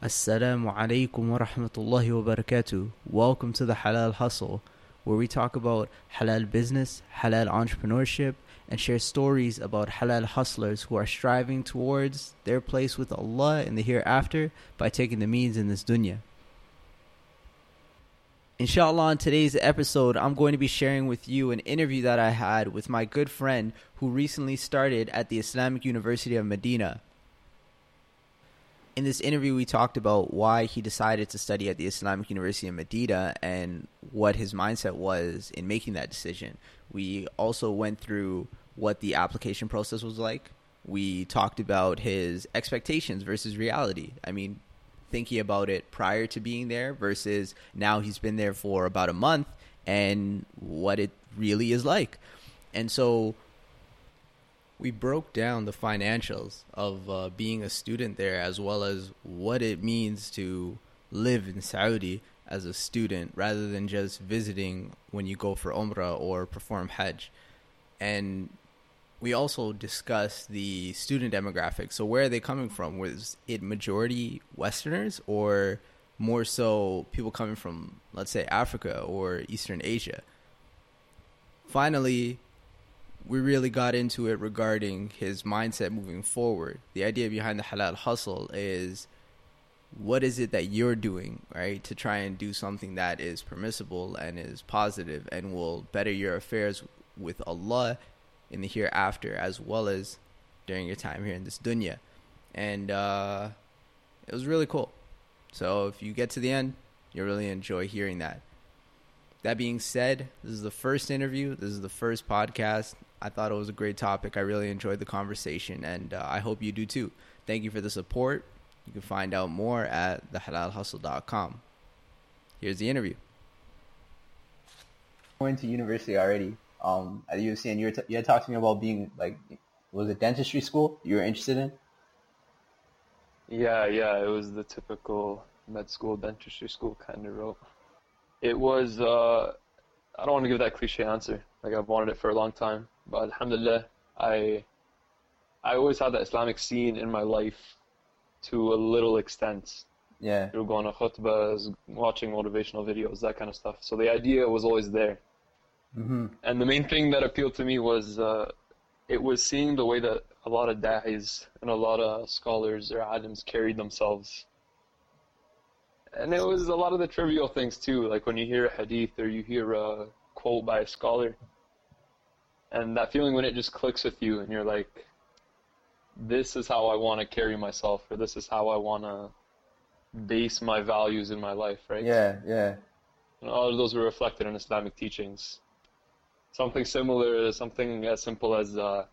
Assalamu alaikum wa rahmatullahi wa barakatuh. Welcome to the Halal Hustle, where we talk about halal business, halal entrepreneurship, and share stories about halal hustlers who are striving towards their place with Allah in the hereafter by taking the means in this dunya. Inshallah, in today's episode, I'm going to be sharing with you an interview that I had with my good friend who recently started at the Islamic University of Medina in this interview, we talked about why he decided to study at the Islamic University of Medina and what his mindset was in making that decision. We also went through what the application process was like. We talked about his expectations versus reality. I mean, thinking about it prior to being there versus now he's been there for about a month and what it really is like. And so we broke down the financials of uh, being a student there as well as what it means to live in Saudi as a student rather than just visiting when you go for Umrah or perform Hajj. And we also discussed the student demographics. So, where are they coming from? Was it majority Westerners or more so people coming from, let's say, Africa or Eastern Asia? Finally, we really got into it regarding his mindset moving forward. The idea behind the halal hustle is what is it that you're doing, right, to try and do something that is permissible and is positive and will better your affairs with Allah in the hereafter as well as during your time here in this dunya. And uh, it was really cool. So if you get to the end, you'll really enjoy hearing that. That being said, this is the first interview. This is the first podcast. I thought it was a great topic. I really enjoyed the conversation, and uh, I hope you do too. Thank you for the support. You can find out more at thehalalhustle.com. Here's the interview. Going to university already um, at UC, and you, t- you had talked to me about being like, was it dentistry school you were interested in? Yeah, yeah, it was the typical med school, dentistry school kind of route. It was, uh, I don't want to give that cliche answer. Like I've wanted it for a long time. But alhamdulillah, I I always had the Islamic scene in my life to a little extent. Yeah. Through going to khutbahs, watching motivational videos, that kind of stuff. So the idea was always there. Mm-hmm. And the main thing that appealed to me was uh, it was seeing the way that a lot of da'is and a lot of scholars or alims carried themselves. And it was a lot of the trivial things too, like when you hear a hadith or you hear a quote by a scholar and that feeling when it just clicks with you and you're like this is how I want to carry myself or this is how I want to base my values in my life right? Yeah yeah. And all of those were reflected in Islamic teachings. Something similar something as simple as uh,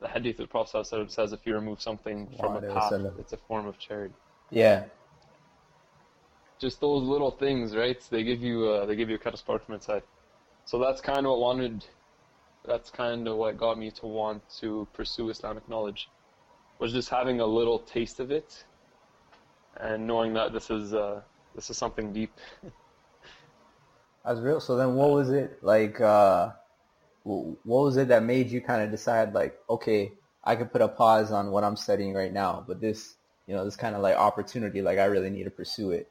the hadith of the Prophet says if you remove something from a path it's a form of charity. Yeah just those little things right they give you uh, they give you a kind of spark from inside so that's kind of what wanted that's kind of what got me to want to pursue Islamic knowledge, was just having a little taste of it, and knowing that this is uh, this is something deep. That's real. So then, what was it like? Uh, what was it that made you kind of decide, like, okay, I could put a pause on what I'm studying right now, but this, you know, this kind of like opportunity, like, I really need to pursue it.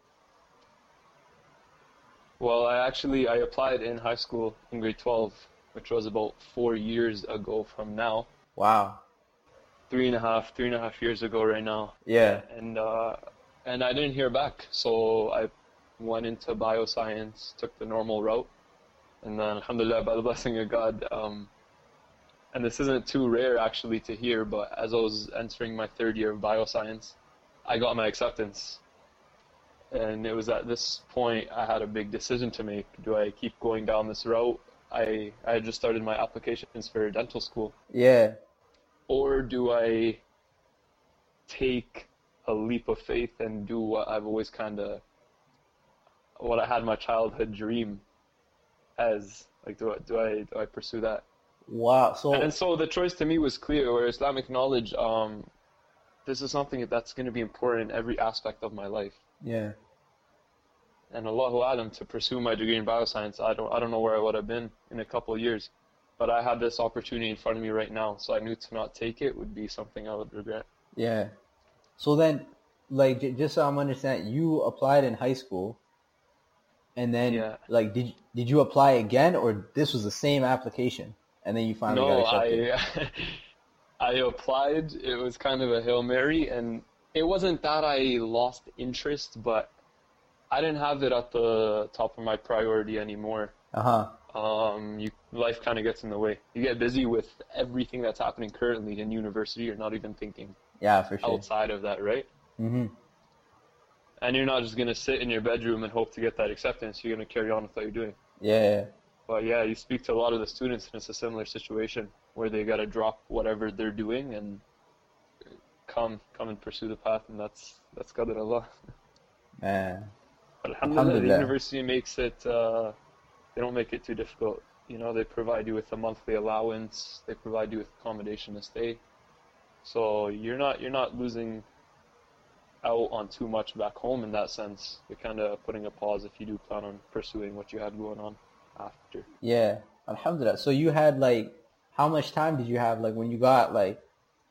Well, I actually I applied in high school in grade 12 which was about four years ago from now. Wow. Three and a half, three and a half years ago right now. Yeah. And uh, and I didn't hear back, so I went into bioscience, took the normal route, and then alhamdulillah, by the blessing of God, um, and this isn't too rare actually to hear, but as I was entering my third year of bioscience, I got my acceptance. And it was at this point I had a big decision to make. Do I keep going down this route I I just started my applications for dental school. Yeah. Or do I take a leap of faith and do what I've always kind of what I had my childhood dream as like do I do I do I pursue that? Wow. So and so the choice to me was clear. Where Islamic knowledge, um, this is something that's going to be important in every aspect of my life. Yeah and Allahu Alam to pursue my degree in bioscience, I don't I don't know where I would have been in a couple of years. But I had this opportunity in front of me right now, so I knew to not take it would be something I would regret. Yeah. So then like just so I'm understanding, you applied in high school, and then Yeah. like did did you apply again, or this was the same application, and then you finally no, got accepted? I I applied. It was kind of a hail mary, and it wasn't that I lost interest, but I didn't have it at the top of my priority anymore. Uh huh. Um, you life kind of gets in the way. You get busy with everything that's happening currently in university. You're not even thinking Yeah, for sure. outside of that, right? Mm-hmm. And you're not just gonna sit in your bedroom and hope to get that acceptance. You're gonna carry on with what you're doing. Yeah. But yeah, you speak to a lot of the students, and it's a similar situation where they gotta drop whatever they're doing and come come and pursue the path, and that's that's Qadr Allah. Man. But alhamdulillah, the university makes it. Uh, they don't make it too difficult. You know, they provide you with a monthly allowance. They provide you with accommodation to stay. So you're not you're not losing out on too much back home in that sense. You're kind of putting a pause if you do plan on pursuing what you had going on after. Yeah. Alhamdulillah. So you had like, how much time did you have? Like when you got like,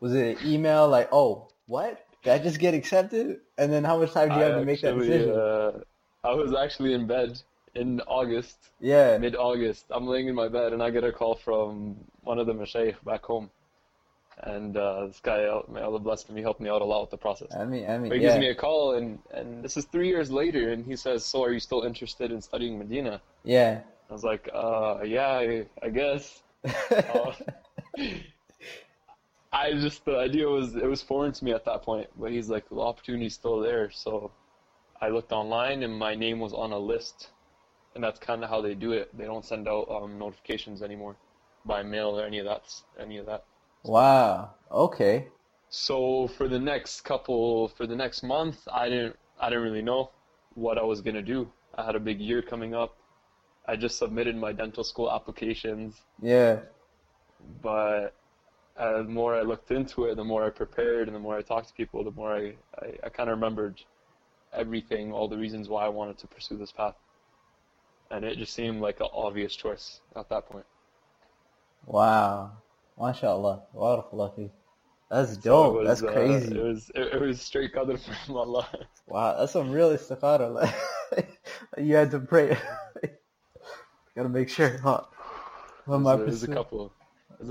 was it an email like, oh, what? Did I just get accepted? And then how much time do you have to make that decision? Uh, I was actually in bed in August, yeah. mid-August. I'm laying in my bed and I get a call from one of the mashayikh back home. And uh, this guy, may Allah bless him, he helped me out a lot with the process. I mean, I mean, But he yeah. gives me a call and, and this is three years later and he says, so are you still interested in studying Medina? yeah. I was like, uh, yeah, I, I guess. Uh, I just the idea was it was foreign to me at that point, but he's like the opportunity's still there, so I looked online and my name was on a list, and that's kind of how they do it. They don't send out um, notifications anymore by mail or any of that. Any of that. wow. Okay. So for the next couple, for the next month, I didn't I didn't really know what I was gonna do. I had a big year coming up. I just submitted my dental school applications. Yeah. but uh, the more I looked into it, the more I prepared, and the more I talked to people, the more I, I, I kind of remembered everything, all the reasons why I wanted to pursue this path. And it just seemed like an obvious choice at that point. Wow. MashaAllah. Barakallah fi. That's So dope. it was, That's uh, crazy. it was it, it was straight qadr from Allah. Wow, that's some real istikhara. You had to pray. Gotta make sure, huh? What am I There's a couple,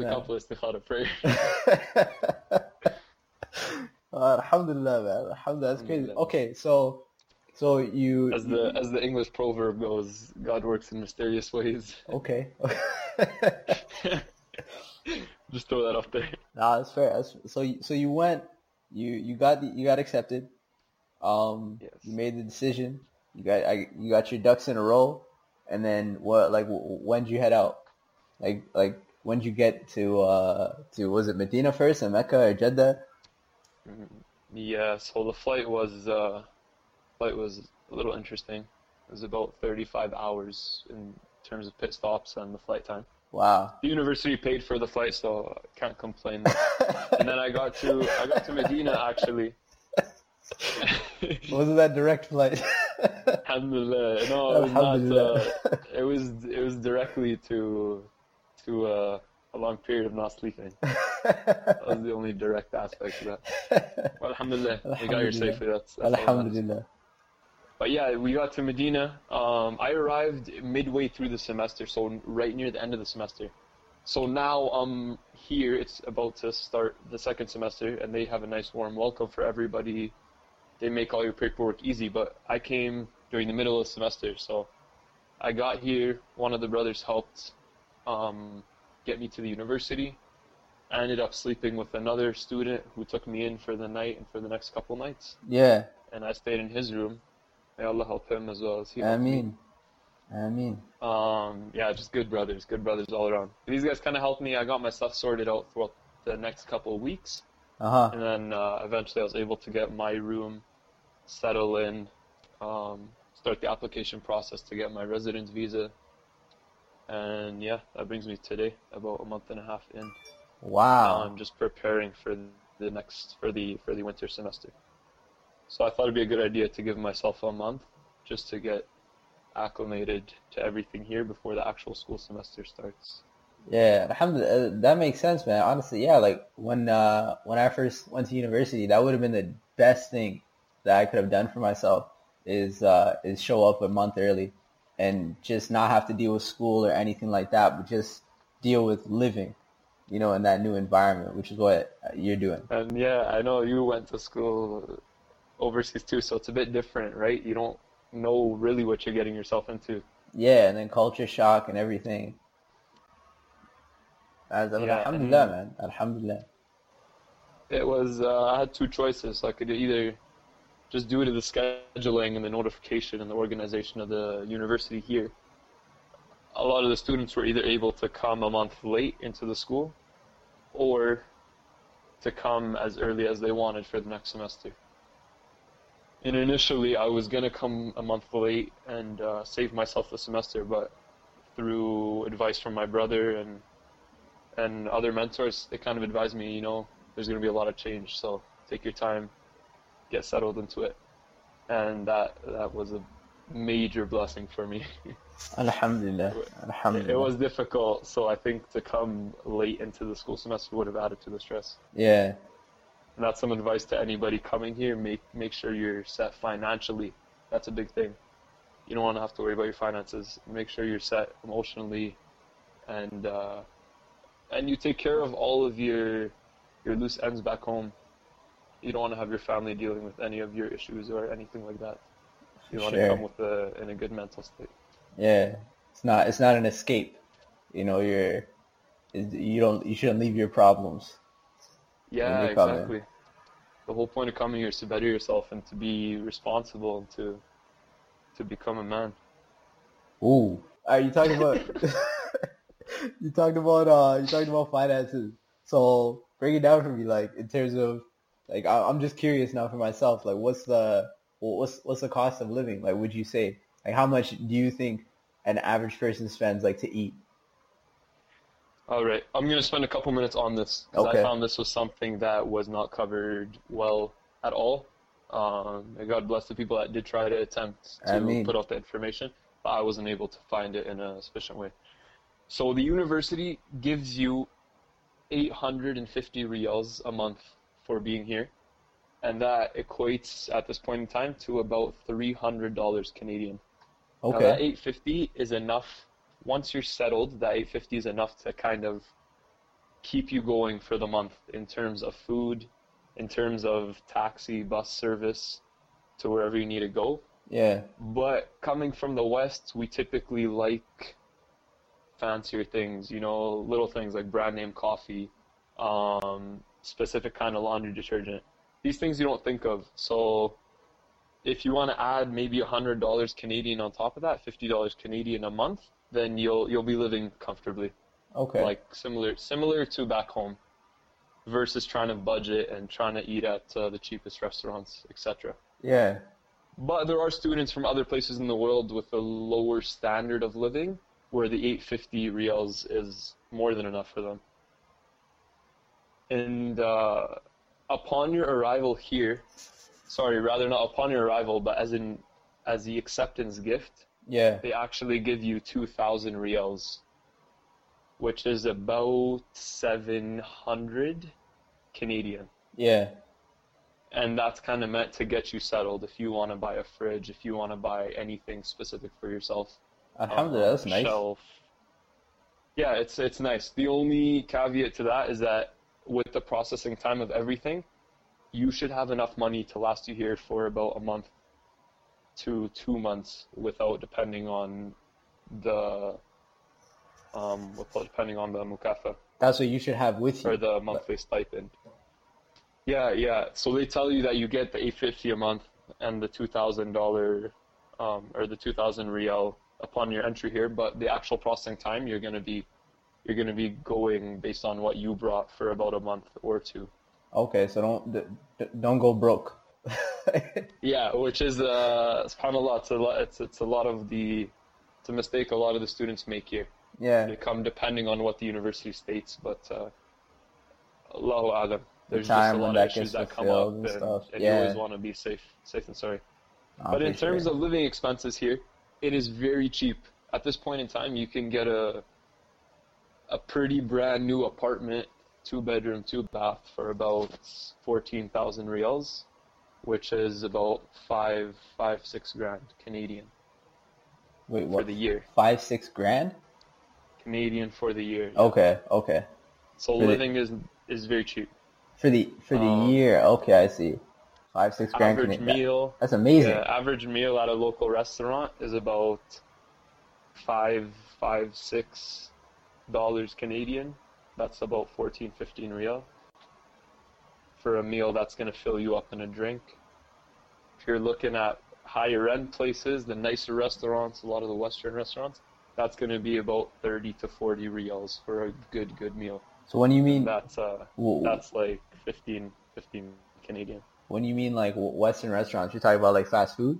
Yeah. couple istikhara prayers. Uh, Alhamdulillah, man. Alhamdulillah, that's crazy. Okay, so, so you, As the as the English proverb goes, God works in mysterious ways. okay. Just throw that up there. Nah, that's fair. That's, so, so you went, you, you got, the, you got accepted. Um, Yes. you made the decision. You got, I, you got your ducks in a row, and then what? Like, w- when'd you head out? Like, like when'd you get to, uh, to was it Medina first, and Mecca or Jeddah? Yeah, so the flight was uh, flight was a little interesting. It was about 35 hours in terms of pit stops and the flight time. Wow. The university paid for the flight, so I can't complain. and then I got to I got to Medina actually. Wasn't that direct flight? Alhamdulillah. No, it was not. Uh, it was it was directly to to uh, a long period of not sleeping. That was the only direct aspect of that. Well, alhamdulillah, we got here safely. That's, that's all that matters. Alhamdulillah. But yeah, we got to Medina. Um, I arrived midway through the semester, so right near the end of the semester. So now I'm here. It's about to start the second semester, and they have a nice warm welcome for everybody. They make all your paperwork easy, but I came during the middle of the semester, so I got here. One of the brothers helped um, get me to the university. I ended up sleeping with another student who took me in for the night and for the next couple nights Yeah. and I stayed in his room. May Allah help him as well as he I mean, I mean, Um, yeah, just good brothers, good brothers all around. These guys kind of helped me. I got my stuff sorted out throughout the next couple of weeks, uh huh. and then uh, eventually I was able to get my room, settle in, um, start the application process to get my residence visa, and yeah, that brings me today, about a month and a half in. Now Wow. I'm just preparing for the next for the for the winter semester. So I thought it'd be a good idea to give myself a month just to get acclimated to everything here before the actual school semester starts. Yeah, alhamdulillah, uh, that makes sense, man. Honestly, yeah, like when uh when I first went to university, that would have been the best thing that I could have done for myself is uh, is show up a month early and just not have to deal with school or anything like that, but just deal with living, you know, in that new environment, which is what you're doing. And yeah, I know you went to school overseas too, so it's a bit different, right? You don't know really what you're getting yourself into. Yeah, and then culture shock and everything. As, Yeah, alhamdulillah, man. Alhamdulillah. It was uh, I had two choices. I could either just due to the scheduling and the notification and the organization of the university here, a lot of the students were either able to come a month late into the school, or to come as early as they wanted for the next semester. And initially, I was gonna come a month late and uh, save myself the semester, but through advice from my brother and and other mentors, they kind of advised me, you know, there's going to be a lot of change, so take your time, get settled into it, and that that was a major blessing for me. Alhamdulillah. Alhamdulillah. it was difficult, so I think to come late into the school semester would have added to the stress. Yeah. And that's some advice to anybody coming here. Make make sure you're set financially. That's a big thing. You don't want to have to worry about your finances. Make sure you're set emotionally, and uh, and you take care of all of your your loose ends back home. You don't want to have your family dealing with any of your issues or anything like that. You want to come with a in a good mental state. Yeah. It's not it's not an escape. You know, you're you don't you shouldn't leave your problems. Yeah, you come in. exactly. The whole point of coming here is to better yourself and to be responsible and to to become a man. Ooh. Are you talking about you talked about uh you talked about finances. So break it down for me, like in terms of like I, I'm just curious now for myself. Like what's the what's what's the cost of living? Like would you say like how much do you think an average person spends like to eat? All right, I'm gonna spend a couple minutes on this because Okay. I found this was something that was not covered well at all. Um, God bless the people that did try to attempt to I mean- put out the information, but I wasn't able to find it in a sufficient way. So the university gives you 850 reals a month for being here, and that equates at this point in time to about $300 Canadian. Now that Okay. 850 is enough. Once you're settled, that 850 is enough to kind of keep you going for the month in terms of food, in terms of taxi, bus service to wherever you need to go. Yeah. But coming from the West, we typically like fancier things, you know, little things like brand name coffee, um, specific kind of laundry detergent. These things you don't think of. So if you want to add maybe $100 Canadian on top of that, $50 Canadian a month, then you'll you'll be living comfortably Okay. like similar similar to back home versus trying to budget and trying to eat at uh, the cheapest restaurants etc yeah. but there are students from other places in the world with a lower standard of living where the 850 reals is more than enough for them and uh, upon your arrival here sorry rather not upon your arrival but as in as the acceptance gift Yeah. they actually give you 2,000 reals, which is about 700 Canadian. Yeah. And that's kind of meant to get you settled if you want to buy a fridge, if you want to buy anything specific for yourself. Alhamdulillah, that's Um, nice. Shelf. Yeah, it's it's nice. The only caveat to that is that with the processing time of everything, you should have enough money to last you here for about a month to two months without depending on the um without depending on the mukafa That's what you should have with you. or the monthly stipend. Yeah, yeah. So they tell you that you get the 850 a month and the $2,000 um, or the 2,000 real upon your entry here, but the actual processing time you're gonna be you're gonna be going based on what you brought for about a month or two. Okay, so don't don't go broke. Yeah, which is uh, subhanallah, it's a lot. It's it's a lot of the it's a mistake a lot of the students make here. yeah. They come depending on what the university states, but uh, Allahu Alam. There's time just a lot of issues that come up, and and, stuff. and Yeah. you always want to be safe, safe and sorry. Nah, But in terms sure. of living expenses here, it is very cheap. At this point in time, you can get a a pretty brand new apartment, two bedroom, two bath, for about fourteen thousand reals. which is about five, five, six grand Canadian Wait, what? for the year. Five, six grand? Canadian for the year. Okay, okay. So for the- living is is very cheap. For the for the Um, year, okay, I see. Five, six grand. Average Canadian. meal. That's amazing. Yeah, average meal at a local restaurant is about five, five, six dollars Canadian. That's about 14, 15 real for a meal that's going to fill you up in a drink. If you're looking at higher end places, the nicer restaurants, a lot of the Western restaurants, that's going to be about 30 to 40 reals for a good, good meal. So when you mean That's uh, that's like 15, 15 Canadian. when you mean like Western restaurants, you're talking about like fast food,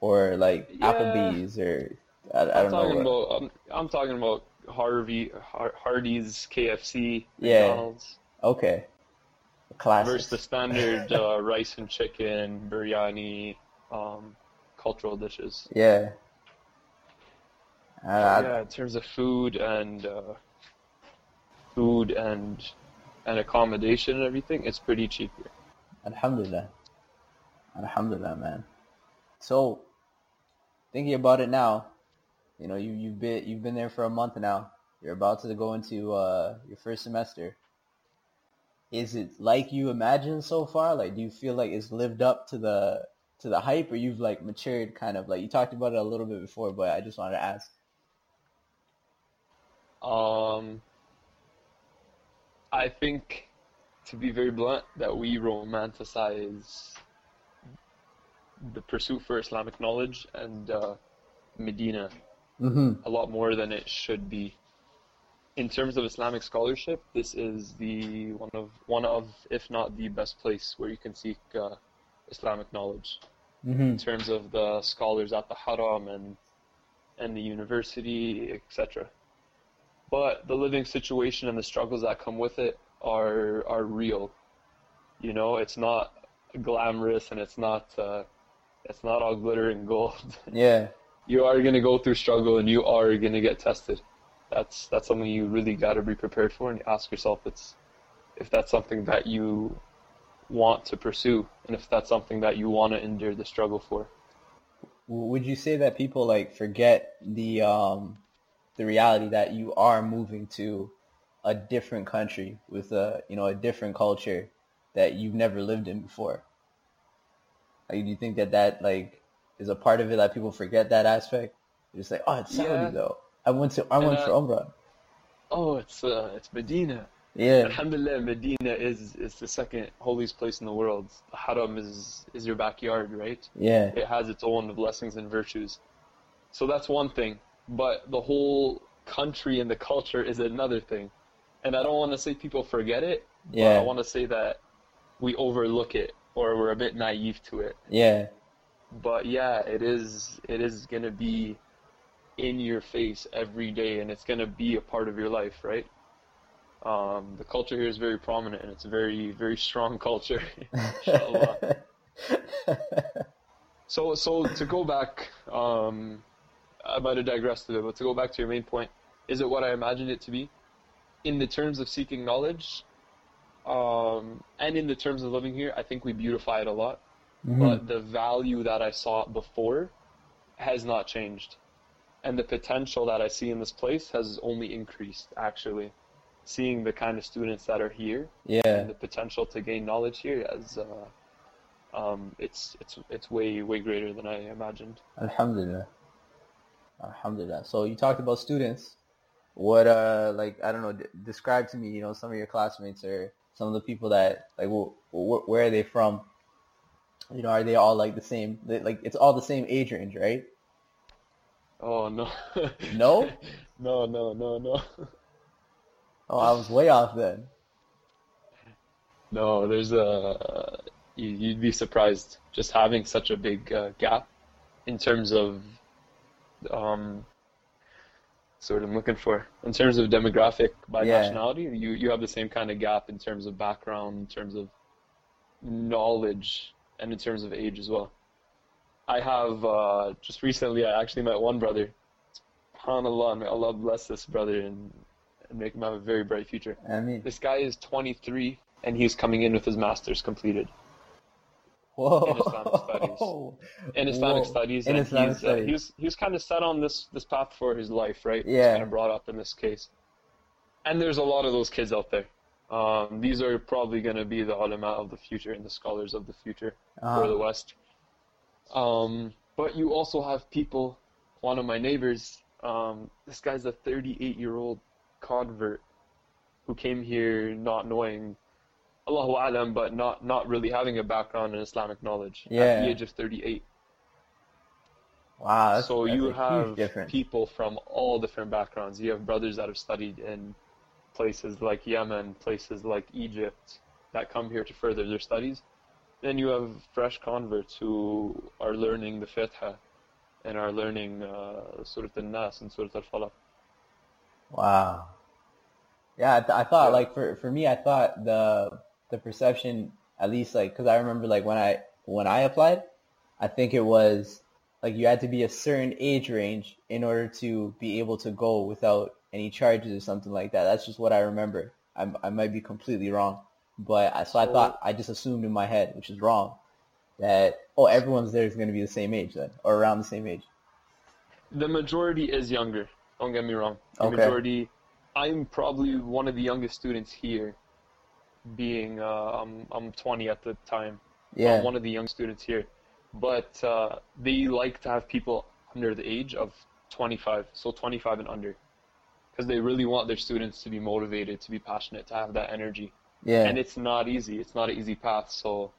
or like Yeah. Applebee's, or I, I don't know. talking what- about I'm, I'm talking about Harvey Har- Hardee's, KFC, Yeah. McDonald's Okay, classic. versus the standard uh, rice and chicken, biryani, um, cultural dishes. Yeah. Uh, yeah, in terms of food and uh, food and and accommodation and everything, it's pretty cheap here. Alhamdulillah. Alhamdulillah, man. So, thinking about it now, you know, you you've been you've been there for a month now. You're about to go into uh, your first semester. Is it like you imagined so far? Like, do you feel like it's lived up to the to the hype, or you've like matured, kind of like you talked about it a little bit before, but I just wanted to ask. Um, I think, to be very blunt, that we romanticize the pursuit for Islamic knowledge and uh, Medina Mm-hmm. a lot more than it should be. In terms of Islamic scholarship, this is the one of one of, if not the best place where you can seek uh, Islamic knowledge. Mm-hmm. In terms of the scholars at the Haram and and the university, etc. But the living situation and the struggles that come with it are are real. You know, it's not glamorous and it's not uh, it's not all glitter and gold. Yeah. You are gonna go through struggle and you are gonna get tested. That's that's something you really gotta be prepared for and ask yourself it's if that's something that you want to pursue and if that's something that you want to endure the struggle for. Would you say that people like forget the um the reality that you are moving to a different country with a you know a different culture that you've never lived in before? Like, do you think that that like is a part of it that people forget that aspect? Just like, oh, it's Saudi Yeah. though. I went to I And, went uh, for Umrah. Oh, it's uh, it's Medina. Yeah, Alhamdulillah, Medina is is the second holiest place in the world. The Haram is is your backyard, right? yeah, it has its own blessings and virtues. So that's one thing. But the whole country and the culture is another thing. And I don't want to say people forget it. Yeah, I want to say that we overlook it or we're a bit naive to it. yeah, But yeah, it is it is gonna be in your face every day and it's gonna be a part of your life, right? Um, the culture here is very prominent and it's a very, very strong culture. So, so to go back, um, I might have digressed a bit, but to go back to your main point, is it what I imagined it to be? In the terms of seeking knowledge, um, and in the terms of living here, I think we beautify it a lot. Mhm. But the value that I saw before has not changed, and the potential that I see in this place has only increased. Actually, seeing the kind of students that are here yeah. and the potential to gain knowledge here as uh, um, it's it's it's way way greater than I imagined. Alhamdulillah. Alhamdulillah. So you talked about students. What uh like I don't know d- describe to me, you know, some of your classmates or some of the people that like wh- wh- where are they from? You know, are they all like the same? They, like it's all the same age range, right? Oh no, No? no, no, no, no, Oh, I was way off then. no. There's a you, you'd be surprised just having such a big uh, gap in terms of um. Sort of looking for in terms of demographic by Yeah. nationality. You you have the same kind of gap in terms of background, in terms of knowledge, and in terms of age as well. I have uh, just recently. I actually met one brother. SubhanAllah, may Allah bless this brother and, and make him have a very bright future. I mean, This guy is 23 and he's coming in with his master's completed. Whoa. in Islamic studies. In Islamic Whoa. studies, In and Islamic he's, studies. Uh, he was he was kind of set on this this path for his life, right? Yeah. kind of brought up in this case, and there's a lot of those kids out there. Um, these are probably going to be the ulama of the future and the scholars of the future for the Uh-huh. West. Um, but you also have people. One of my neighbors, um, this guy's a 38 year old convert who came here not knowing Allahu Alam, but not, not really having a background in Islamic knowledge Yeah. at the age of 38. Wow. That's, so that's you have people from all different backgrounds. You have brothers that have studied in places like Yemen, places like Egypt, that come here to further their studies. Then you have fresh converts who are learning the Fatiha and are learning uh, Surah Al-Nas and Surat Al-Falaq. Wow. Yeah, I, th- I thought Yeah. like for for me, I thought the the perception at least like because I remember like when I when I applied, I think it was like you had to be a certain age range in order to be able to go without any charges or something like that. That's just what I remember. I I might be completely wrong, but I, so I thought I just assumed in my head, which is wrong, that oh everyone's there is going to be the same age then or around the same age. The majority is younger. Don't get me wrong. The Okay. majority. I'm probably one of the youngest students here, being uh, I'm I'm 20 at the time. Yeah. I'm one of the young students here, but uh, they like to have people under the age of 25, so 25 and under, because they really want their students to be motivated, to be passionate, to have that energy. Yeah. And it's not easy. It's not an easy path. So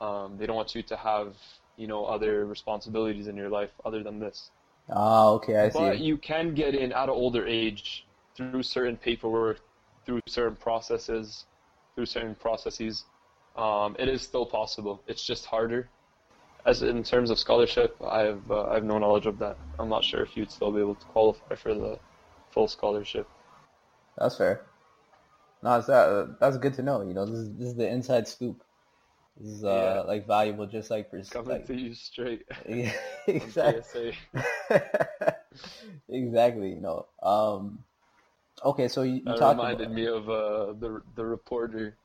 um, they don't want you to have you know other responsibilities in your life other than this. Oh, okay, I see. But you can get in at an older age through certain paperwork, through certain processes, through certain processes. Um, it is still possible. It's just harder. As in terms of scholarship, I have uh, I have no knowledge of that. I'm not sure if you'd still be able to qualify for the full scholarship. That's fair. No, it's that, uh, that's good to know. You know, this is this is the inside scoop. This is uh, Yeah. like valuable, just like for Coming like, to you straight. Yeah, exactly. Exactly. You know. Um. Okay, so you, you That reminded about, me of uh, the the reporter,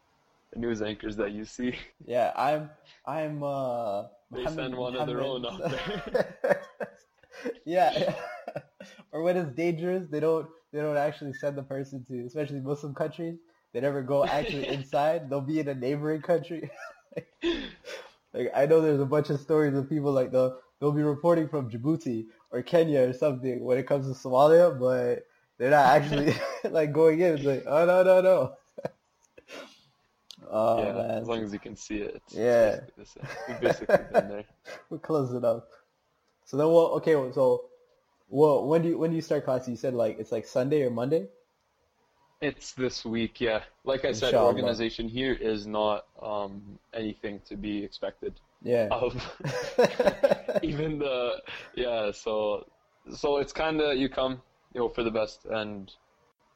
the news anchors that you see. yeah. I'm I'm uh. They Muhammad- send one of their own Muhammad- there. yeah. or when it's dangerous, they don't they don't actually send the person to, especially Muslim countries. They never go actually inside. They'll be in a neighboring country. like I know there's a bunch of stories of people like they'll they'll be reporting from Djibouti or Kenya or something when it comes to Somalia, but they're not actually like going in. It's like oh no no no. Oh yeah, man, as long as you can see it. It's, Yeah. it's basically the same. We've basically been there. we're close enough. So then, well, okay, so well, when do you when do you start class? You said like it's like Sunday or Monday. It's this week, yeah. Like I said, Inshallah. organization here is not um, anything to be expected Yeah. of. Even the yeah, so so it's kind of you come, you hope for the best, and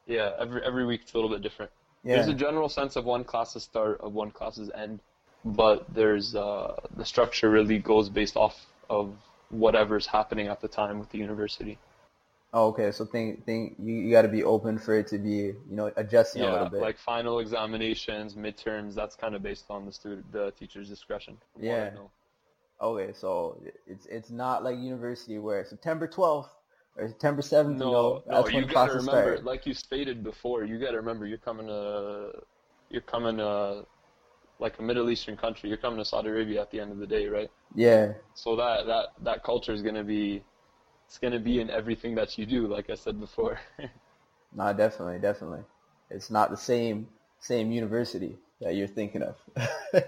yeah, every every week it's a little bit different. Yeah. There's a general sense of one class's start, of one class's end, but there's uh, the structure really goes based off of whatever's happening at the time with the university. Oh, okay. So think think you, you got to be open for it to be you know adjusting a little bit. like final examinations, midterms, that's kind of based on the student, the teacher's discretion. from what I Yeah. okay, so it's it's not like university where September twelfth September seventh. No, you know, no, that's you when gotta remember, start. like you stated before, you gotta remember you're coming to, you're coming to, like a Middle Eastern country, you're coming to Saudi Arabia at the end of the day, right? Yeah. So that that that culture is gonna be, it's gonna be in everything that you do, like I said before. No, definitely, definitely. It's not the same same university that you're thinking of.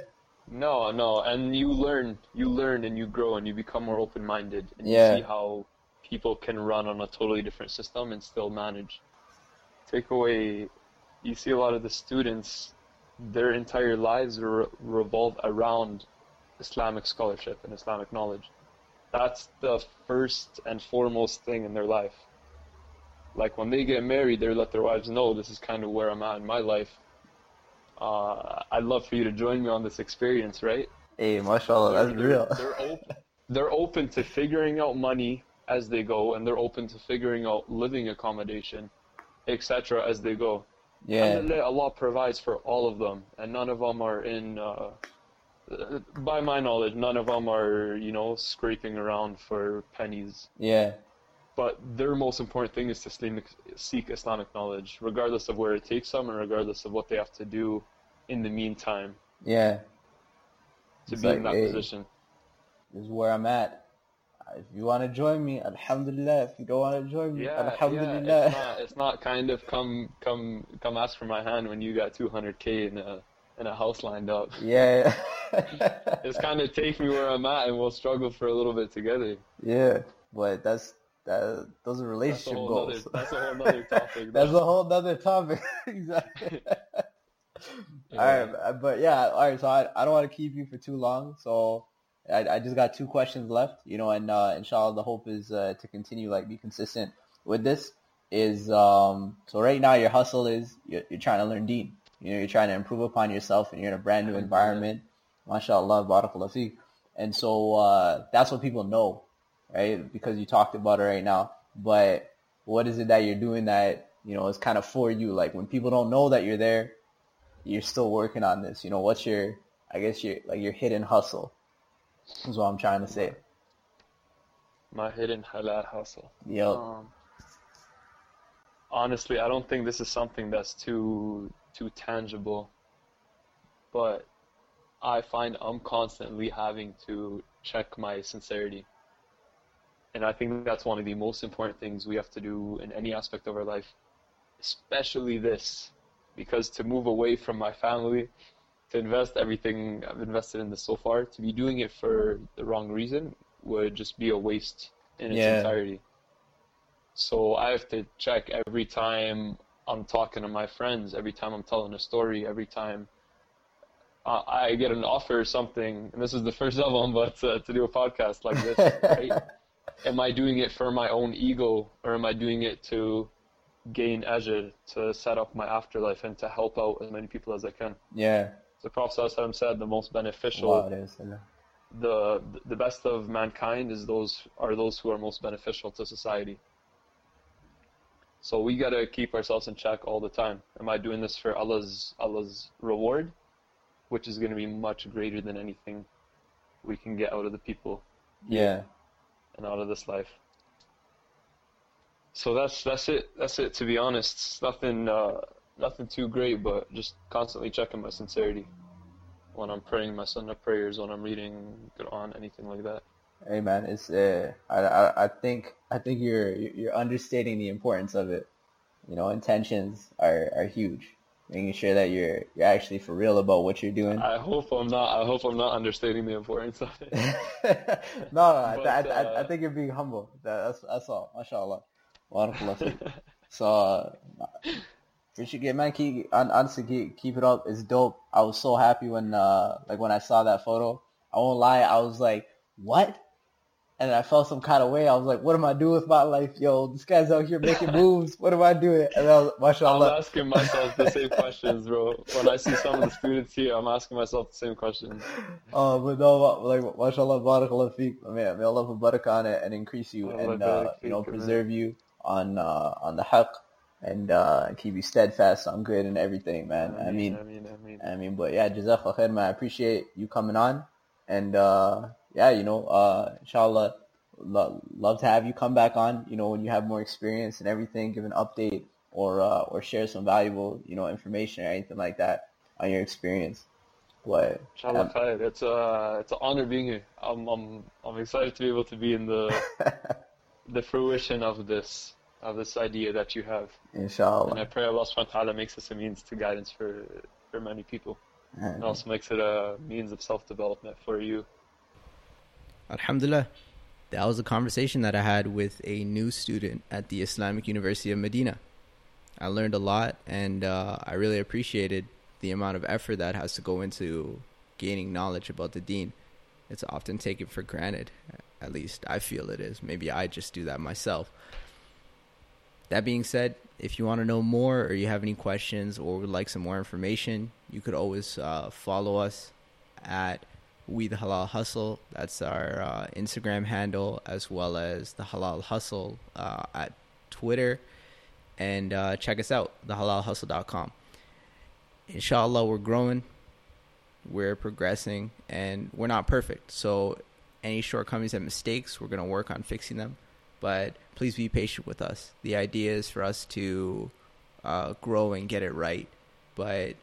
No, no, and you learn, you learn, and you grow, and you become more open-minded, and Yeah. you see how people can run on a totally different system and still manage. Take away, you see a lot of the students, their entire lives re- revolve around Islamic scholarship and Islamic knowledge. That's the first and foremost thing in their life. Like when they get married, they let their wives know this is kind of where I'm at in my life. Uh, I'd love for you to join me on this experience, right? hey, mashallah, that's they're, real. They're open, they're open to figuring out money as they go, and they're open to figuring out living accommodation, etc. as they go. yeah. Allah provides for all of them, and none of them are in uh, by my knowledge, none of them are, you know, scraping around for pennies. Yeah. But their most important thing is to Islamic, seek Islamic knowledge, regardless of where it takes them and regardless of what they have to do in the meantime Yeah. to It's be in that hey, position. This is where I'm at. If you want to join me, Alhamdulillah. If you don't want to join me, Yeah, yeah. Alhamdulillah. It's not, it's not kind of come, come, come ask for my hand when you got 200k in a, in a house lined up. Yeah. It's kind of take me where I'm at and we'll struggle for a little bit together. yeah. But that's that. Those are relationship whole goals. nother, that's a whole nother topic. That's a whole nother topic. exactly. Yeah. All right, but- but yeah, all right. So I, I don't want to keep you for too long. So I, I just got two questions left, you know, and uh, inshallah, the hope is uh, to continue like be consistent with this. Is um so right now your hustle is you're, you're trying to learn Deen. You know, you're trying to improve upon yourself, and you're in a brand new environment. MashaAllah, barakallah feek. And so uh, that's what people know, right? Because you talked about it right now. But what is it that you're doing that you know is kind of for you? Like when people don't know that you're there, you're still working on this. You know, what's your, I guess your like your hidden hustle is what I'm trying to say. My hidden halal hustle. Yo, Um, honestly, I don't think this is something that's too too tangible, but I find I'm constantly having to check my sincerity. And I think that's one of the most important things we have to do in any aspect of our life, especially this, because to move away from my family, to invest everything I've invested in this so far, to be doing it for the wrong reason would just be a waste in its Yeah. entirety. So I have to check every time I'm talking to my friends, every time I'm telling a story, every time uh, I get an offer or something, and this is the first of them, but uh, to do a podcast like this, right? Am I doing it for my own ego, or am I doing it to gain ajr, to set up my afterlife, and to help out as many people as I can? yeah, The Prophet said the most beneficial the the best of mankind is those are those who are most beneficial to society. So we gotta keep ourselves in check all the time. Am I doing this for Allah's Allah's reward, which is gonna be much greater than anything we can get out of the people Yeah, and out of this life. So that's that's it. That's it. To be honest, It's nothing uh, nothing too great, but just constantly checking my sincerity when I'm praying my Sunnah prayers, when I'm reading Quran, anything like that. hey man, it's uh, I, I I think I think you're you're understating the importance of it. You know, intentions are are huge. Making sure that you're you're actually for real about what you're doing. I hope I'm not. I hope I'm not understating the importance of it. no, no, I, But, I, I, I uh, think you're being humble. That, that's that's all. Feek. So, uh, appreciate it, man. Keep, hon- honestly, keep, keep it up. It's dope. I was so happy when, uh, like when I saw that photo. I won't lie. I was like, what? And I felt some kind of way. I was like, what am I doing with my life? Yo, this guy's out here making moves. What am I doing? And I was, I'm asking myself the same questions, bro. When I see some of the students here, I'm asking myself the same questions. Uh, but no, like, mashallah, barakallah feek. May, may Allah put barakah on it and increase you and, uh, you know, preserve you on, uh, on the haqq and, uh, keep you steadfast on good and everything, man. I mean, I mean, I mean. I mean, but yeah, jazakallah khair, man. I appreciate you coming on. And, uh, yeah, you know, uh, inshallah, lo- love to have you come back on, you know, when you have more experience and everything, give an update or, uh, or share some valuable, you know, information or anything like that on your experience. But, Inshallah um, khair. It's a it's an honor being here. I'm I'm I'm excited to be able to be in the the fruition of this of this idea that you have. And I pray Allah subhanahu wa ta'ala makes this a means to guidance for for many people. And- And also makes it a means of self development for you. Alhamdulillah. That was a conversation that I had with a new student at the Islamic University of Medina. I learned a lot and uh, I really appreciated the amount of effort that has to go into gaining knowledge about the deen. It's often taken for granted. At least I feel it is. Maybe I just do that myself. That being said, if you want to know more or you have any questions or would like some more information, you could always uh, follow us at We the Halal Hustle. That's our uh, Instagram handle, as well as the Halal Hustle uh, at Twitter. And uh, check us out, thehalalhustle.com. Inshallah, we're growing. we're progressing and we're not perfect. So any shortcomings and mistakes, we're going to work on fixing them. But please be patient with us. The idea is for us to uh, grow and get it right, but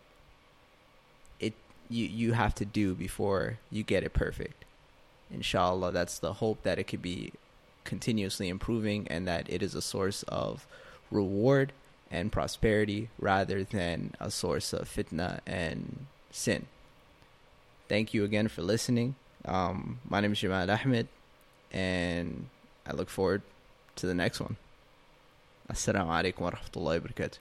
it you you have to do before you get it perfect. Inshallah, that's the hope that it could be continuously improving and that it is a source of reward and prosperity rather than a source of fitna and sin. Thank you again for listening. Um, my name is Jamal Ahmed, and I look forward to the next one. Assalamu alaikum wa rahmatullahi wa barakatuh.